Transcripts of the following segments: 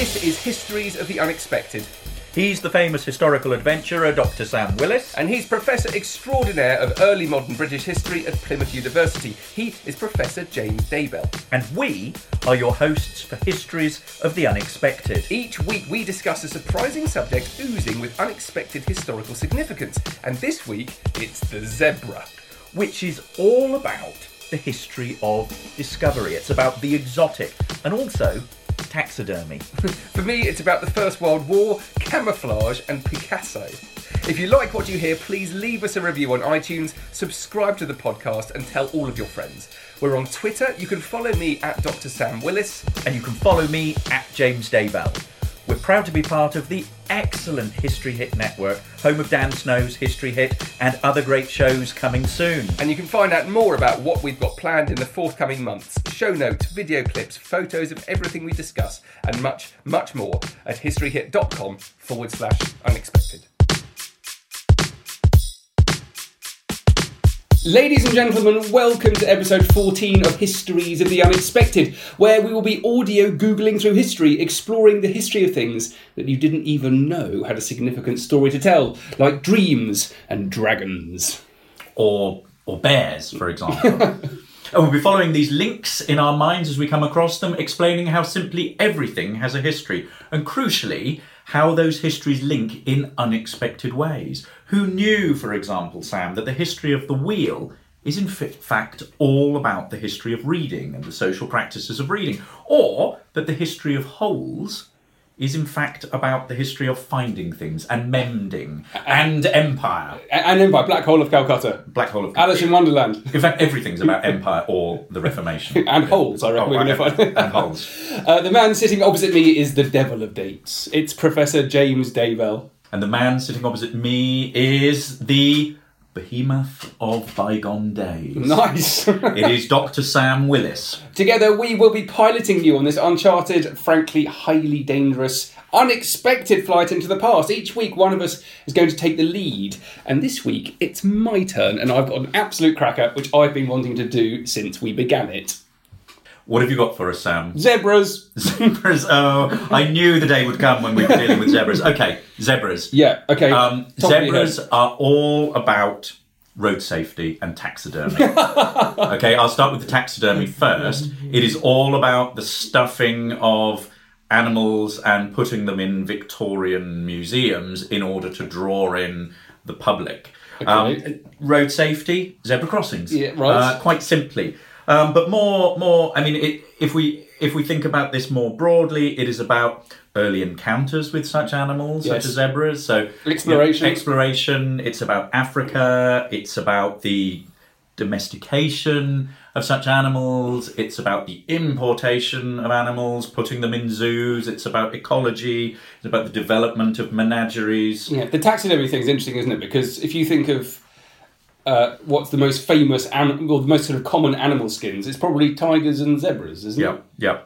This is Histories of the Unexpected, He's the famous historical adventurer Dr. Sam Willis. and he's Professor Extraordinaire of Early Modern British History at Plymouth University. He is Professor James Daybell. And we are your hosts for Histories of the Unexpected. Each week we discuss a surprising subject oozing with unexpected historical significance, and this week it's the zebra. which is all about the history of discovery. It's about the exotic and also taxidermy. For me, it's about the First World War, camouflage, and Picasso. If you like what you hear, please leave us a review on iTunes, subscribe to the podcast, and tell all of your friends. We're on Twitter. You can follow me at Dr. Sam Willis. and you can follow me at James Daybell. Proud to be part of the excellent History Hit Network, home of Dan Snow's History Hit and other great shows coming soon. And you can find out more about what we've got planned in the forthcoming months show notes, video clips, photos of everything we discuss, and much, much more at historyhit.com forward slash unexpected. Ladies and gentlemen, welcome to episode 14 of Histories of the Unexpected, where we will be audio Googling through history, exploring the history of things that you didn't even know had a significant story to tell, like dreams and dragons. or or bears, for example. and we'll be following these links in our minds as we come across them, explaining how simply everything has a history, and crucially, how those histories link in unexpected ways. Who knew, for example, Sam, that the history of the wheel is in fact all about the history of reading and the social practices of reading, or that the history of holes is in fact about the history of finding things and mending and empire. And Empire, Black Hole of Calcutta, Black hole of Calcutta. Alice in Wonderland, in fact, everything's about empire or the Reformation. and holes, I reckon Oh, right, and holes. Uh, the man sitting opposite me is the devil of dates. It's Professor James Daybell. And the man sitting opposite me is the behemoth of bygone days. Nice. It is Dr. Sam Willis. Together, we will be piloting you on this uncharted, frankly, highly dangerous, unexpected flight into the past. Each week, one of us is going to take the lead, and this week it's my turn, and I've got an absolute cracker, which I've been wanting to do since we began it. What have you got for us, Sam? Zebras. Zebras. Oh, I knew the day would come when we were dealing with zebras. Okay, zebras. Yeah. Okay. Um, Top of your zebras head. are all about road safety and taxidermy. okay, I'll start with the taxidermy first. It is all about the stuffing of animals and putting them in Victorian museums in order to draw in the public. Um, road safety, zebra crossings. Yeah, right. Uh, quite simply. Um, but more, more. I mean, it, if we if we think about this more broadly, it is about early encounters with such animals, Yes. such as zebras. So Exploration. you know, exploration. It's about Africa. It's about the domestication of such animals. It's about the importation of animals, putting them in zoos. It's about ecology. It's about the development of menageries. Yeah, the taxidermy is interesting, isn't it? Because if you think of uh, what's the most famous animal, or the most sort of common animal skins, it's probably tigers and zebras, isn't Yeah, it? yeah,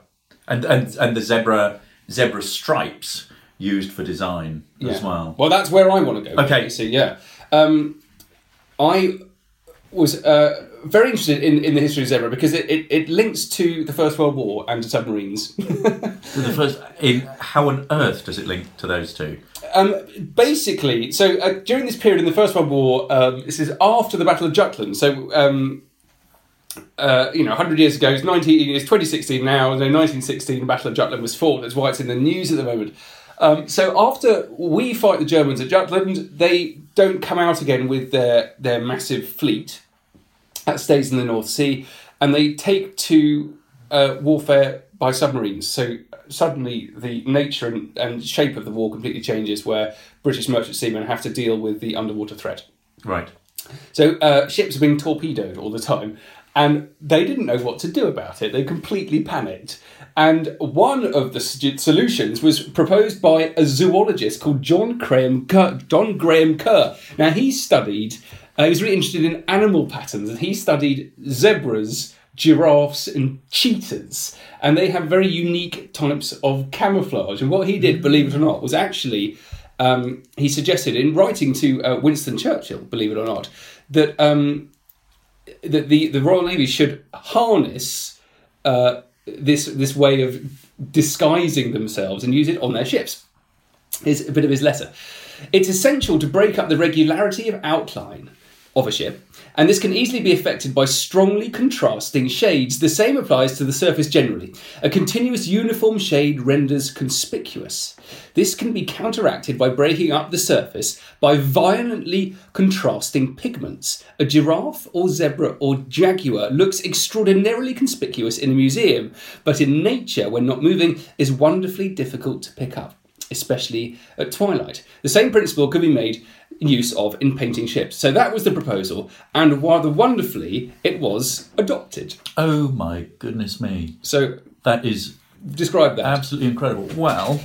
and and and the zebra zebra stripes used for design as well. Well, that's where I want to go. Okay. So yeah. Um, I was uh, very interested in, in the history of zebra because it, it, it links to the First World War and to submarines. The first, in how on earth does it link to those two? Um, basically, so uh, during this period in the First World War, um, this is after the Battle of Jutland. So, um, uh, you know, 100 years ago, it's, 19, it's 2016 now, so 1916, the Battle of Jutland was fought. That's why it's in the news at the moment. Um, so after we fight the Germans at Jutland, they don't come out again with their, their massive fleet that stays in the North Sea, and they take to uh, warfare by submarines. So suddenly, the nature and, and shape of the war completely changes, where British merchant seamen have to deal with the underwater threat. Right. So uh, ships are being torpedoed all the time, and they didn't know what to do about it. They completely panicked. And one of the solutions was proposed by a zoologist called John Graham Kerr. John Graham Kerr. Now he studied. Uh, he was really interested in animal patterns, and he studied zebras, giraffes, and cheetahs. And they have very unique types of camouflage. And what he did, believe it or not, was actually um, he suggested in writing to uh, Winston Churchill, believe it or not, that um, that the, the Royal Navy should harness uh, this this way of disguising themselves and use it on their ships. Is a bit of his letter. It's essential to break up the regularity of outline of a ship, and this can easily be affected by strongly contrasting shades. The same applies to the surface generally. A continuous uniform shade renders conspicuous. This can be counteracted by breaking up the surface by violently contrasting pigments. A giraffe or zebra or jaguar looks extraordinarily conspicuous in a museum, but in nature, when not moving, is wonderfully difficult to pick up especially at twilight. The same principle could be made use of in painting ships. So that was the proposal, and rather wonderfully, it was adopted. Oh my goodness me. So That is describe that. absolutely incredible. Well,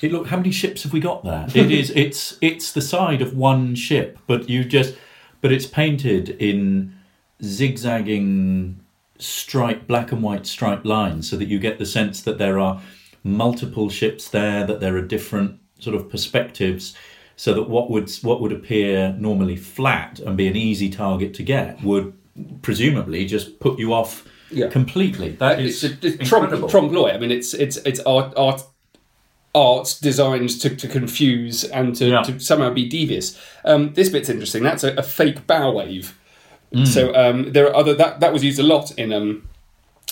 it, look, how many ships have we got there? It is. It's it's the side of one ship, but you just, but it's painted in zigzagging stripe, black and white stripe lines, so that you get the sense that there are multiple ships there, that there are different sort of perspectives. So that what would what would appear normally flat and be an easy target to get would presumably just put you off Yeah. completely. That it's is a, it's trompe, incredible. trompe l'oeil. I mean, it's it's it's art art art designed to, to confuse and to, Yeah. to somehow be devious. Um, this bit's interesting. That's a, a fake bow wave. Mm. So um, there are other that that was used a lot in. Um,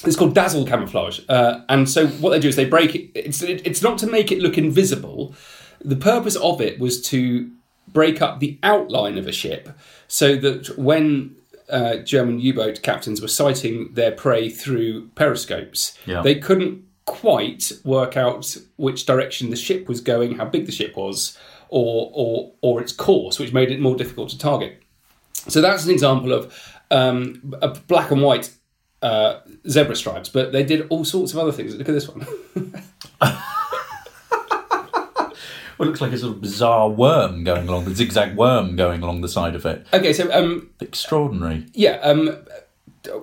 it's called dazzle camouflage, uh, and so what they do is they break it. It's it, it's not to make it look invisible. The purpose of it was to break up the outline of a ship, so that when uh, German U-boat captains were sighting their prey through periscopes, Yeah. they couldn't quite work out which direction the ship was going, how big the ship was, or or or its course, which made it more difficult to target. So that's an example of um, a black and white uh, zebra stripes, but they did all sorts of other things. Look at this one. Well, it looks like a sort of bizarre worm going along, the zigzag worm going along the side of it. okay, so um, Extraordinary. yeah, um,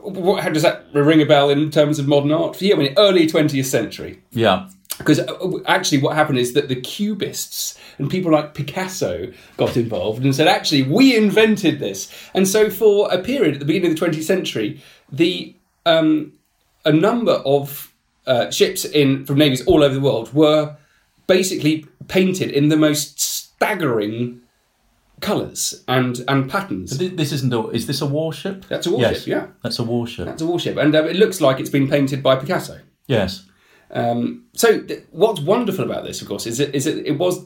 what, how does that ring a bell in terms of modern art? Yeah, I mean, early twentieth century. Yeah. Because uh, actually, what happened is that the Cubists and people like Picasso got involved and said, actually, we invented this. And so, for a period at the beginning of the 20th century, the um, a number of uh, ships in from navies all over the world were basically painted in the most staggering colours and and patterns. Th- This isn't a. Is this a warship? That's a warship, Yes. yeah. That's a warship. That's a warship, and uh, it looks like it's been painted by Picasso. Yes. Um, so th- what's wonderful about this, of course, is that, is that it was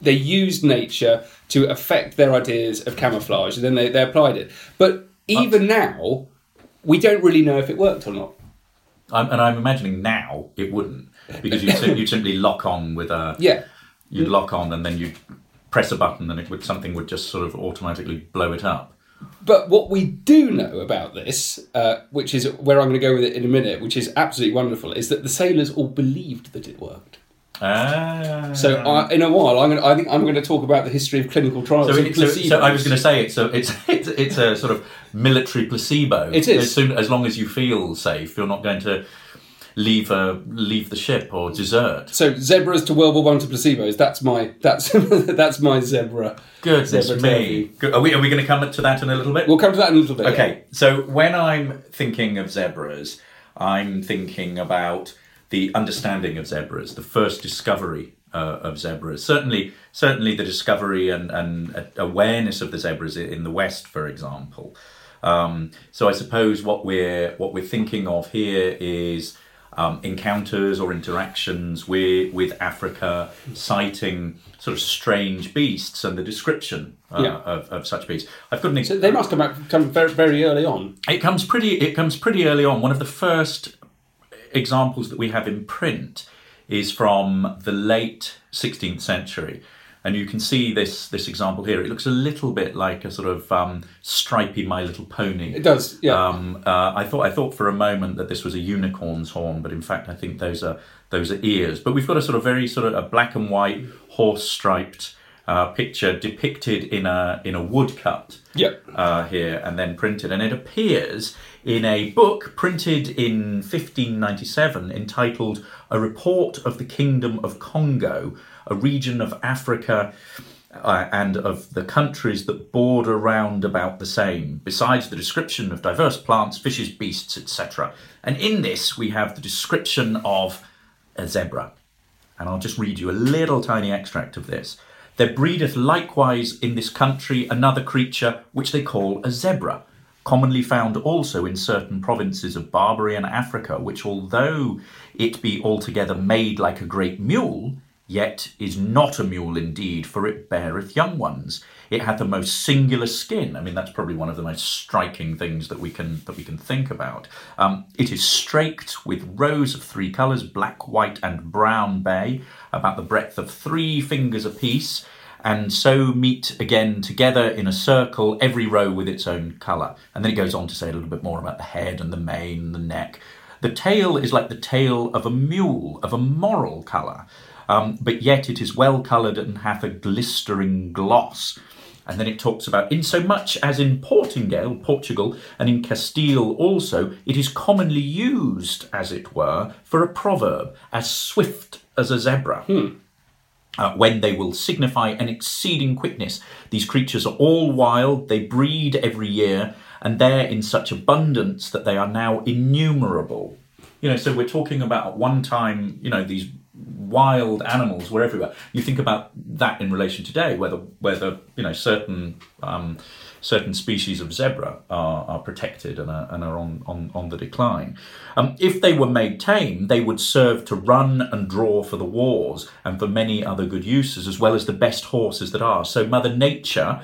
they used nature to affect their ideas of camouflage, and then they, they applied it. But even now, we don't really know if it worked or not. I'm, and I'm imagining now it wouldn't because you'd, you'd simply lock on with a. Yeah, You'd lock on and then you'd press a button and it would something would just sort of automatically blow it up. but what we do know about this, uh, which is where I'm going to go with it in a minute, which is absolutely wonderful, is that the sailors all believed that it worked. Ah. So I, in a while, I'm going to, I think I'm going to talk about the history of clinical trials. So, it, so, so. I was going to say it's a it's it's it's a sort of military placebo. It is. as soon as long as you feel safe, you're not going to leave a leave the ship or desert. So zebras to World War One to placebos. That's my that's that's my zebra. Goodness Zebra me! Good. Are we are we going to come to that in a little bit? We'll come to that in a little bit. Okay, so when I'm thinking of zebras, I'm thinking about the understanding of zebras, the first discovery uh, of zebras. Certainly, certainly the discovery and, and uh, awareness of the zebras in the West, for example. Um, so I suppose what we're what we're thinking of here is um, encounters or interactions with with Africa, citing sort of strange beasts and the description uh, Yeah. of, of such beasts. I've got an So they must come back come very, very early on. it comes pretty. It comes pretty early on. One of the first examples that we have in print is from the late 16th century, and you can see this this example here. It looks a little bit like a sort of um, stripy My Little Pony. It does, yeah. Um, uh, I thought I thought for a moment that this was a unicorn's horn, but in fact I think those are those are ears. But we've got a sort of very sort of a black and white horse striped uh, picture depicted in a in a woodcut Yep. uh, here and then printed, and it appears in a book printed in 1597 entitled "A Report of the Kingdom of Congo, a region of Africa." Uh, and of the countries that border round about the same, besides the description of diverse plants, fishes, beasts, etc. And in this, we have the description of a zebra. And I'll just read you a little tiny extract of this. There breedeth likewise in this country another creature which they call a zebra, commonly found also in certain provinces of Barbary and Africa, which although it be altogether made like a great mule, yet is not a mule indeed, for it beareth young ones. It hath a most singular skin. I mean, that's probably one of the most striking things that we can that we can think about. Um, it is straked with rows of three colours: black, white, and brown bay, about the breadth of three fingers apiece. And so meet again together in a circle, every row with its own colour. And then it goes on to say a little bit more about the head and the mane and the neck. The tail is like the tail of a mule, of a moral colour, um, but yet it is well coloured and hath a glistering gloss. And then it talks about, insomuch as in Portingale, Portugal, and in Castile also, it is commonly used, as it were, for a proverb, as swift as a zebra. Uh, when they will signify an exceeding quickness. These creatures are all wild, they breed every year, and they're in such abundance that they are now innumerable. You know, so we're talking about at one time, you know, these wild animals were everywhere. You think about that in relation today, whether whether you know certain um, certain species of zebra are, are protected and are, and are on, on, on the decline. Um, if they were made tame, they would serve to run and draw for the wars and for many other good uses, as well as the best horses that are. So Mother Nature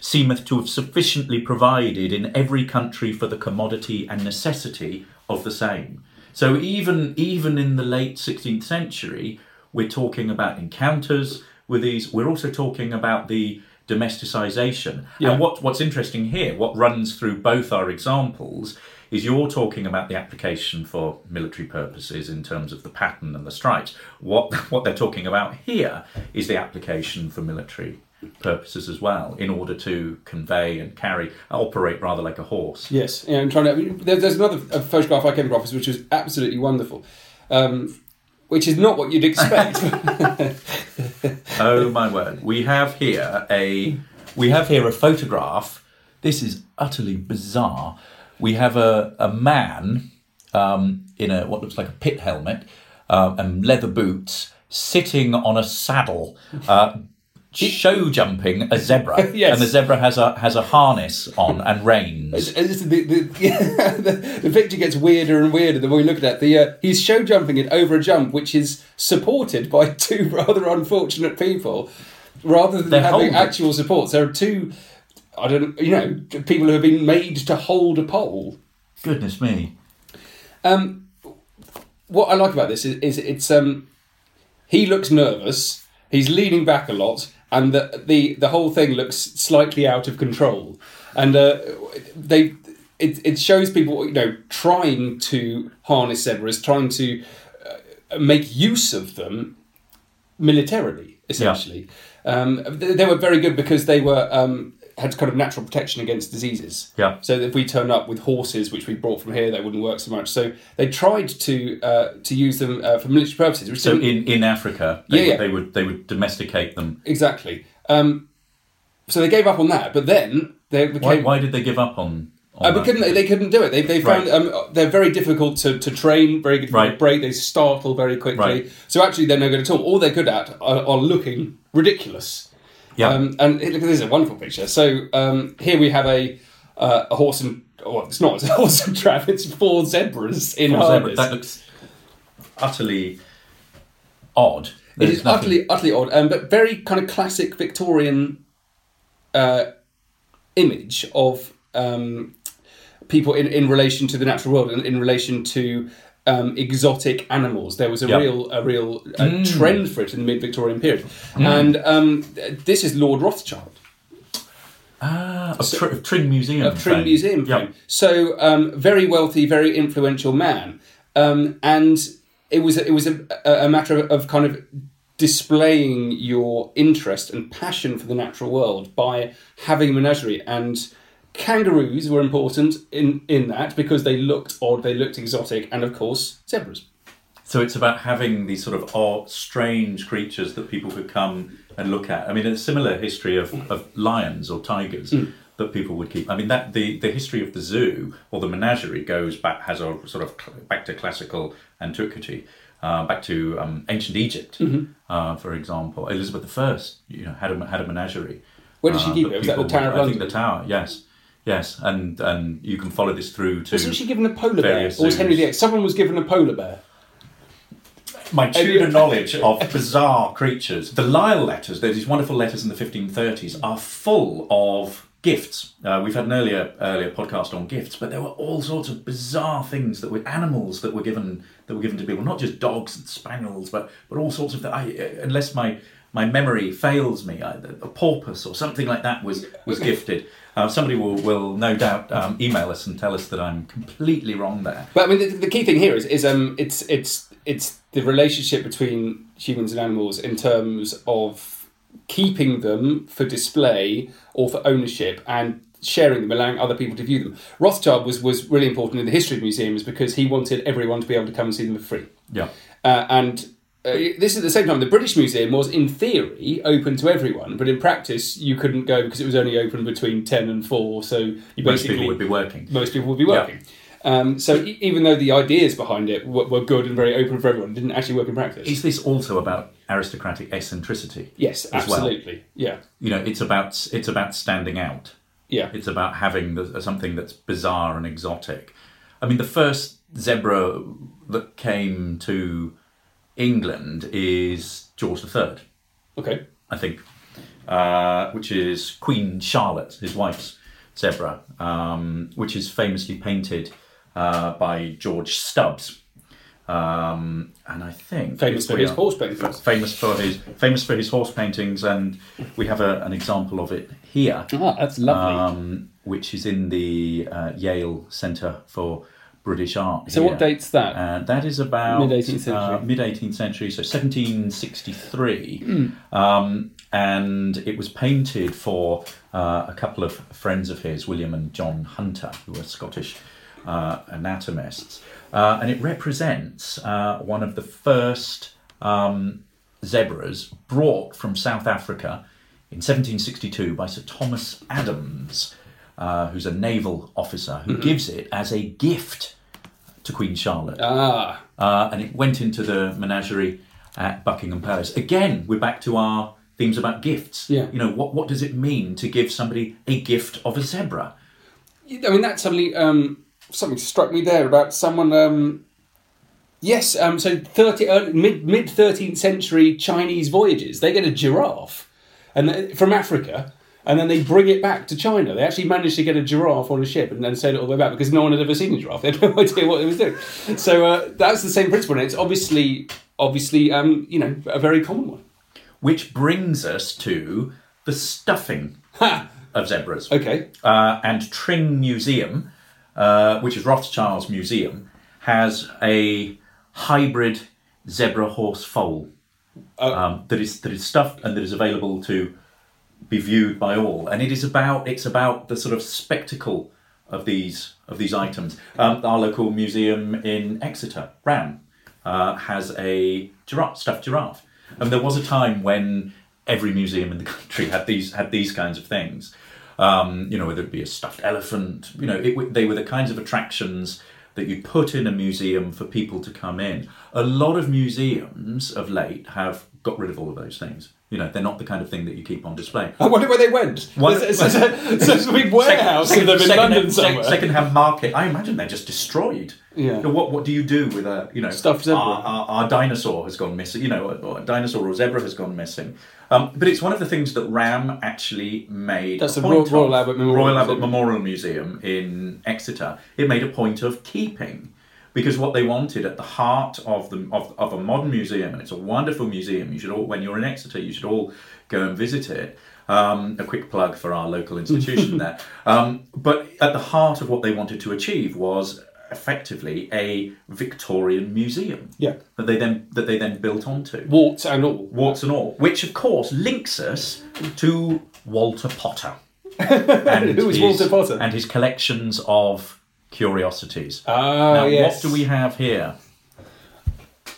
seemeth to have sufficiently provided in every country for the commodity and necessity of the same. So even even in the late 16th century, we're talking about encounters with these. We're also talking about the domesticization. Yeah. And what, what's interesting here, what runs through both our examples, is you're talking about the application for military purposes in terms of the pattern and the stripes. What what they're talking about here is the application for military purposes as well, in order to convey and carry, operate rather like a horse. Yes, yeah, I'm trying to. I mean, there, there's another photograph I came across which was absolutely wonderful, um, which is not what you'd expect. oh my word! We have here a we have here a photograph. This is utterly bizarre. We have a a man um, in a what looks like a pit helmet uh, and leather boots, sitting on a saddle. Uh, Show jumping a zebra, Yes. and the zebra has a has a harness on and reins. It's- it's the, the, the, the picture gets weirder and weirder the more you look at it. The, uh, he's show jumping it over a jump which is supported by two rather unfortunate people, rather than They're having holding. actual supports. There are two, I don't, you know, people who have been made to hold a pole. Goodness me! Um, what I like about this is, is it's um, he looks nervous. He's leaning back a lot, and the the the whole thing looks slightly out of control. And uh, they it it shows people you know trying to harness zebras, trying to uh, make use of them militarily, essentially. Um, they, they were very good because they were um, had kind of natural protection against diseases. Yeah. So if we turn up with horses, which we brought from here, they wouldn't work so much. So they tried to uh, to use them uh, for military purposes. So in, in Africa, they, Yeah, would, yeah. they would they would domesticate them. exactly. Um, so they gave up on that, but then they became. Why, why did they give up on? on Uh, couldn't they, they couldn't do it. They, they found Right. um, they're very difficult to, to train, very to Right. break. They startle very quickly. Right. So actually, they're no good at all. All they're good at are, are looking ridiculous. Yeah. Um, and look, this is a wonderful picture. So um, here we have a uh, a horse and well, it's not it's a horse and trap. It's four zebras in Or zebra. That looks utterly odd. It There's is nothing- utterly utterly odd, um, but very kind of classic Victorian uh, image of um, people in, in relation to the natural world and in relation to um, exotic animals. There was a Yeah. real a real uh, trend for it in the mid Victorian period, and um, this is Lord Rothschild. ah, of, Tring Museum. of Tring. Museum Yeah. So um, very wealthy, very influential man, um, and it was it was a, a matter of, of kind of displaying your interest and passion for the natural world by having a menagerie and. Kangaroos were important in, in that because they looked odd, they looked exotic, and of course, zebras. So it's about having these sort of odd, strange creatures that people could come and look at. I mean, a similar history of, of lions or tigers Hmm. that people would keep. I mean, that the, the history of the zoo or the menagerie goes back has a sort of back to classical antiquity. uh, back to um, ancient Egypt, Mm-hmm. uh, for example. Elizabeth I, you know, had a had a menagerie. Where did she uh, keep it? Was that the Tower would- I think the Tower, yes, yes, and and you can follow this through to. Wasn't she given a polar bear? various Or was Henry zoos. VIII? Someone was given a polar bear. my Tudor knowledge of bizarre creatures. The Lisle letters, there's these wonderful letters in the 1530s, are full of gifts. Uh, we've had an earlier earlier podcast on gifts, but there were all sorts of bizarre things that were animals that were given that were given to people, not just dogs and spaniels, but but all sorts of. Th- I, unless my my memory fails me, I, a porpoise or something like that was was gifted. Uh, somebody will, will no doubt um, email us and tell us that I'm completely wrong there. But I mean, the, the key thing here is, is um, it's it's it's the relationship between humans and animals in terms of keeping them for display or for ownership and sharing them, allowing other people to view them. Rothschild was was really important in the history of museums because he wanted everyone to be able to come and see them for free. Yeah. Uh, and uh, this is at the same time, the British Museum was, in theory, open to everyone, but in practice, you couldn't go because it was only open between 10 and 4. So you Most people would be working. most people would be working. Um, so e- even though the ideas behind it were, were good and very open for everyone, it didn't actually work in practice. Is this also about aristocratic eccentricity? yes, as well? absolutely. Yeah, You know, it's about it's about standing out. yeah. It's about having the, something that's bizarre and exotic. I mean, the first zebra that came to England is George III, Okay. I think, uh, which is Queen Charlotte, his wife's zebra, um, which is famously painted uh, by George Stubbs. Um, and I think Famous for his are- horse paintings. famous for his famous for his horse paintings, and we have a, an example of it here, Ah, that's lovely. um, which is in the uh, Yale Centre for British Art. so here. what date's that? Uh, that is about Mid-eighteenth century. Uh, Mid eighteenth century, so seventeen sixty three, Hmm. um, and it was painted for uh, a couple of friends of his, William and John Hunter, who were Scottish uh, anatomists, uh, and it represents uh, one of the first um, zebras brought from South Africa in 1762 by Sir Thomas Adams, uh, who's a naval officer, Mm-hmm. who gives it as a gift to Queen Charlotte. ah, Uh, and it went into the menagerie at Buckingham Palace. Again, we're back to our themes about gifts. Yeah. You know, what, what does it mean to give somebody a gift of a zebra? I mean, that suddenly um, something struck me there about someone. Um, yes, um, so thirty uh, mid mid thirteenth century Chinese voyages. They get a giraffe, and from Africa, and then they bring it back to China. They actually managed to get a giraffe on a ship and then sail it all the way back because no one had ever seen a giraffe. They had no idea what it was doing. So uh, that's the same principle, and it's obviously obviously um, you know a very common one. Which brings us to the stuffing Ha! of zebras. Okay. uh, and Tring Museum, uh, which is Rothschild's museum, has a hybrid zebra horse foal um, that is that is stuffed and that is available to be viewed by all. And it is about it's about the sort of spectacle of these of these items. Um, our local museum in Exeter, Ram, uh, has a giraffe, stuffed giraffe, and there was a time when every museum in the country had these had these kinds of things. Um, you know, whether it be a stuffed elephant, you know, it, they were the kinds of attractions that you put in a museum for people to come in. A lot of museums of late have got rid of all of those things. You know, they're not the kind of thing that you keep on display. I wonder where they went. One- there's, a, big warehouse of them in London somewhere. Second hand market. I imagine they're just destroyed. Yeah. You know, what what do you do with a you know Stuffed zebra. Our, our, our dinosaur has gone missing. You know, or a dinosaur or zebra has gone missing. Um, but it's one of the things that Ram actually made. That's a the Royal- of. Royal Albert Memorial Royal Albert Museum. Memorial Museum in Exeter. It made a point of keeping. Because what they wanted at the heart of the of, of a modern museum, and it's a wonderful museum. You should all, when you're in Exeter, you should all go and visit it. Um, a quick plug for our local institution there. Um, but at the heart of what they wanted to achieve was effectively a Victorian museum Yeah. that they then that they then built onto, Warts and all. warts and all, which of course links us to Walter Potter. and Who was his- Walter Potter? And his collections of curiosities. Ah, now, yes. what do we have here?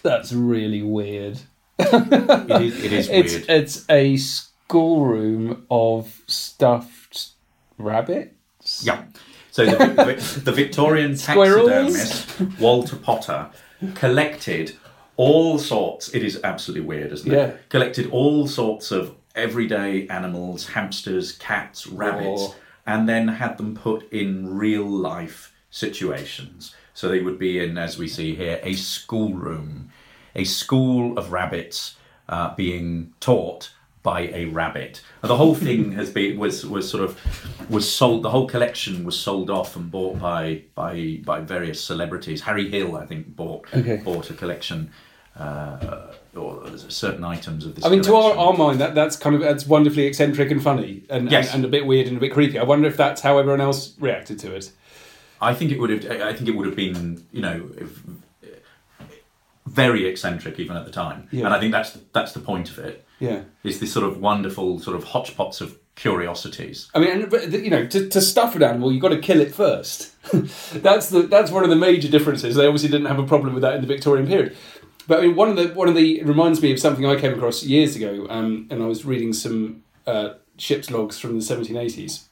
That's really weird. It is, it is weird. it's a schoolroom of stuffed rabbits. Yeah. So the, the Victorian taxidermist Walter Potter collected all sorts. It is absolutely weird, isn't it? Yeah. Collected all sorts of everyday animals, hamsters, cats, rabbits, Oh. and then had them put in real life situations. So they would be in, as we see here, a schoolroom, a school of rabbits uh, being taught by a rabbit. And the whole thing has been was was sort of was sold. The whole collection was sold off and bought by by by various celebrities. Harry Hill, I think, bought Okay. bought a collection. Uh, or certain items of this. I mean, to our, our mind, that that's kind of that's wonderfully eccentric and funny, and, Yes. and and a bit weird and a bit creepy. I wonder if that's how everyone else reacted to it. I think it would have. I think it would have been, you know, very eccentric even at the time. Yeah. And I think that's the, that's the point of it. Yeah. Is this sort of wonderful sort of hodgepodge of curiosities. I mean, and, you know, to, to stuff an animal, you've got to kill it first. that's the that's one of the major differences. They obviously didn't have a problem with that in the Victorian period. But I mean, one of the one of the it reminds me of something I came across years ago, um, and I was reading some uh, ship's logs from the seventeen eighties,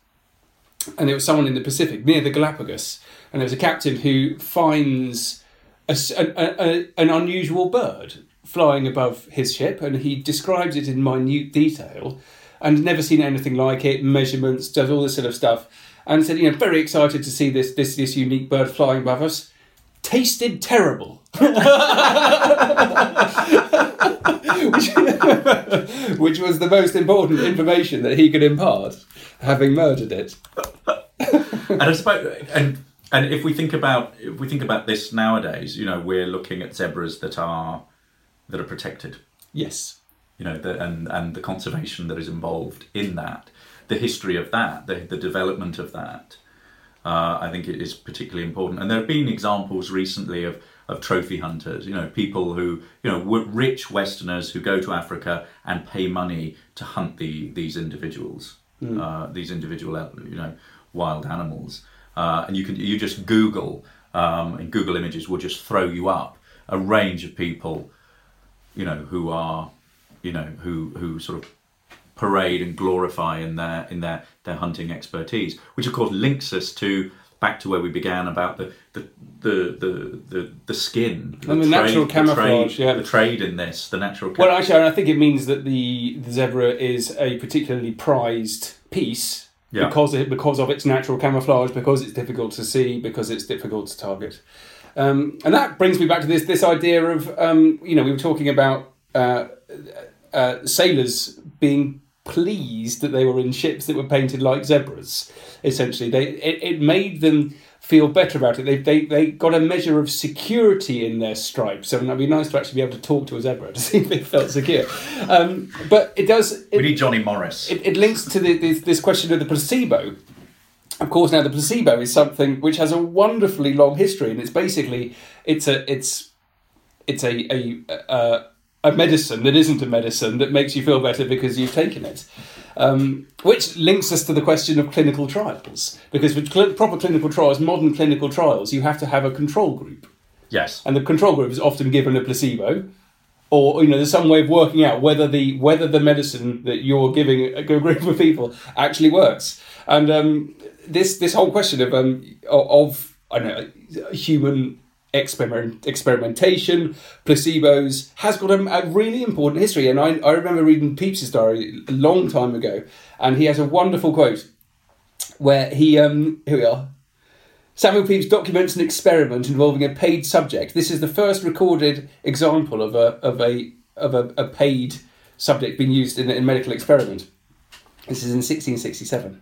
and it was someone in the Pacific near the Galapagos, and there was a captain who finds a- a- a- an unusual bird flying above his ship, and he describes it in minute detail, and never seen anything like it. Measurements, does all this sort of stuff, and said, you know, very excited to see this this this unique bird flying above us. Tasted terrible. which, was the most important information that he could impart, having murdered it. and I suppose, and and if we think about if we think about this nowadays, you know, we're looking at zebras that are that are protected. Yes. you know, the, and and the conservation that is involved in that, the history of that, the the development of that, uh, I think it is particularly important. And there have been examples recently of of trophy hunters, you know, people who you know were rich Westerners who go to Africa and pay money to hunt the these individuals, uh, these individual you know wild animals, uh, and you can you just Google um, and Google Images will just throw you up a range of people you know, who are, you know, who who sort of parade and glorify in their in their their hunting expertise, which of course links us to back to where we began about the the the the the, the skin And the natural trade, camouflage, the trade, yeah. the trade in this, the natural. Well, actually, I think it means that the, the zebra is a particularly prized piece Yeah. because it, because of its natural camouflage, because it's difficult to see, because it's difficult to target. Um, and that brings me back to this this idea of um, you know we were talking about uh, uh, sailors being pleased that they were in ships that were painted like zebras. Essentially, they it, it made them feel better about it. They, they they got a measure of security in their stripes. So it'd be nice to actually be able to talk to a zebra to see if it felt secure. Um, but it does. we need Johnny Morris. it, it links to the, this, this question of the placebo. Of course, now the placebo is something which has a wonderfully long history, and it's basically it's a it's it's a a a, a medicine that isn't a medicine that makes you feel better because you've taken it. Um, which links us to the question of clinical trials, because with cl- proper clinical trials, modern clinical trials, you have to have a control group, yes, and the control group is often given a placebo, or you know, there's some way of working out whether the whether the medicine that you're giving a group of people actually works. And um, this this whole question of um, of, of I don't know human experiment experimentation, placebos has got a, a really important history. And I I remember reading Pepys's diary a long time ago, and he has a wonderful quote where he um here we are. Samuel Pepys documents an experiment involving a paid subject. This is the first recorded example of a of a of a, a paid subject being used in a medical experiment. This is in 1667.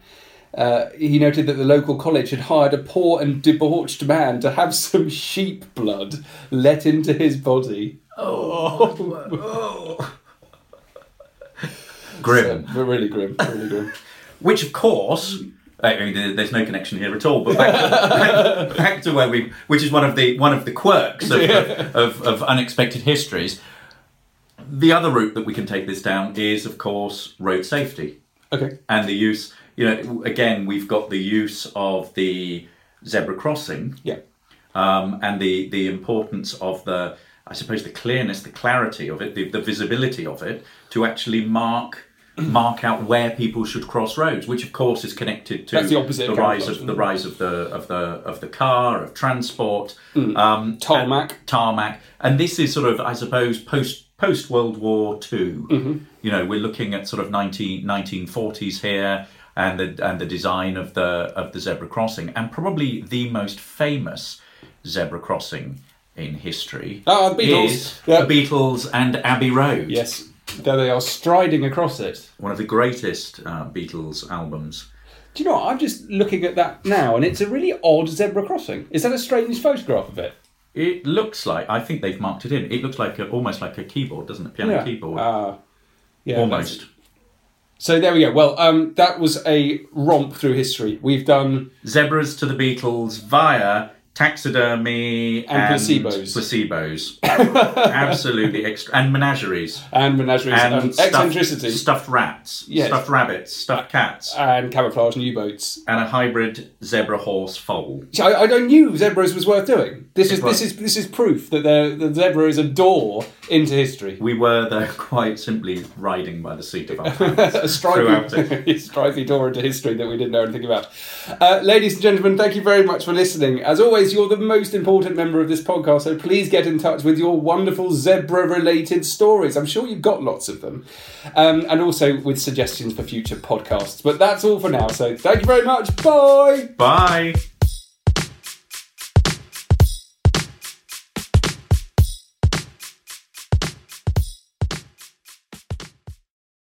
Uh, he noted that the local college had hired a poor and debauched man to have some sheep blood let into his body. oh, grim. So, really grim, really grim. Which, of course, I mean, there's no connection here at all. But back to, back to where we, which is one of the one of the quirks of, of, of unexpected histories. The other route that we can take this down is, of course, road safety Okay. and the use. You know, again, we've got the use of the zebra crossing Yeah. um, and the the importance of the, I suppose, the clearness, the clarity of it, the, the visibility of it, to actually mark mark out where people should cross roads, which of course is connected to That's the opposite of rise of the rise of the of the of the car of transport, Mm. um, Tarmac. and- tarmac, and this is sort of I suppose post post World War 2 Mm-hmm. You know, we're looking at sort of 19, 1940s here. And the and the design of the of the zebra crossing, and probably the most famous zebra crossing in history the Beatles. is Yeah. the Beatles and Abbey Road. Yes, there they are striding across it. one of the greatest uh, Beatles albums. Do you know what? I'm just looking at that now, and it's a really odd zebra crossing. Is that a strange photograph of it? It looks like I think they've marked it in. It looks like a, almost like a keyboard, doesn't it? Piano keyboard, Ah, yeah, almost. So there we go. Well, um, that was a romp through history. We've done Zebras to the Beatles via taxidermy And placebos. placebos, absolutely extra, and menageries and menageries and and stuffed- eccentricity stuffed rats, Yes. stuffed rabbits, stuffed cats, and camouflage and U-boats. and a hybrid zebra horse foal. I, I knew zebras was worth doing. This is was. this is this is proof that the zebra is a door into history. We were there quite simply riding by the seat of our a pants throughout stripy, stripy door into history that we didn't know anything about. Uh, ladies and gentlemen, thank you very much for listening. As always, you're the most important member of this podcast, so please get in touch with your wonderful zebra related stories. I'm sure you've got lots of them. Um, and also with suggestions for future podcasts. But that's all for now, so thank you very much. Bye. Bye.